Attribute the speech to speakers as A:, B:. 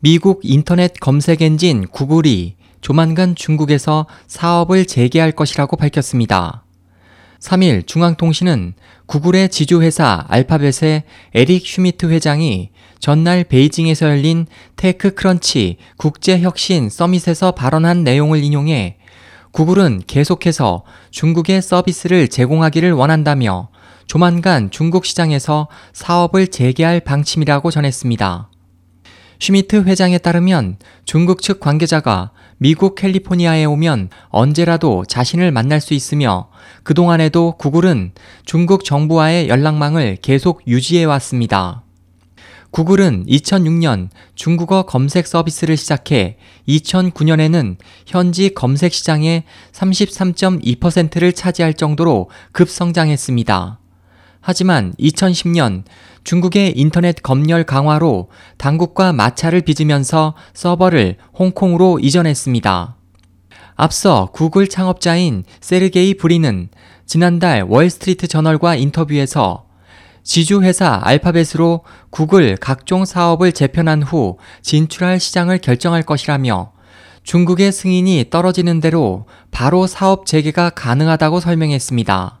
A: 미국 인터넷 검색 엔진 구글이 조만간 중국에서 사업을 재개할 것이라고 밝혔습니다. 3일 중앙통신은 구글의 지주회사 알파벳의 에릭 슈미트 회장이 전날 베이징에서 열린 테크 크런치 국제혁신 서밋에서 발언한 내용을 인용해 구글은 계속해서 중국의 서비스를 제공하기를 원한다며 조만간 중국 시장에서 사업을 재개할 방침이라고 전했습니다. 슈미트 회장에 따르면 중국 측 관계자가 미국 캘리포니아에 오면 언제라도 자신을 만날 수 있으며 그동안에도 구글은 중국 정부와의 연락망을 계속 유지해 왔습니다. 구글은 2006년 중국어 검색 서비스를 시작해 2009년에는 현지 검색 시장의 33.2%를 차지할 정도로 급성장했습니다. 하지만 2010년 중국의 인터넷 검열 강화로 당국과 마찰을 빚으면서 서버를 홍콩으로 이전했습니다. 앞서 구글 창업자인 세르게이 브리는 지난달 월스트리트 저널과 인터뷰에서 지주 회사 알파벳으로 구글 각종 사업을 재편한 후 진출할 시장을 결정할 것이라며 중국의 승인이 떨어지는 대로 바로 사업 재개가 가능하다고 설명했습니다.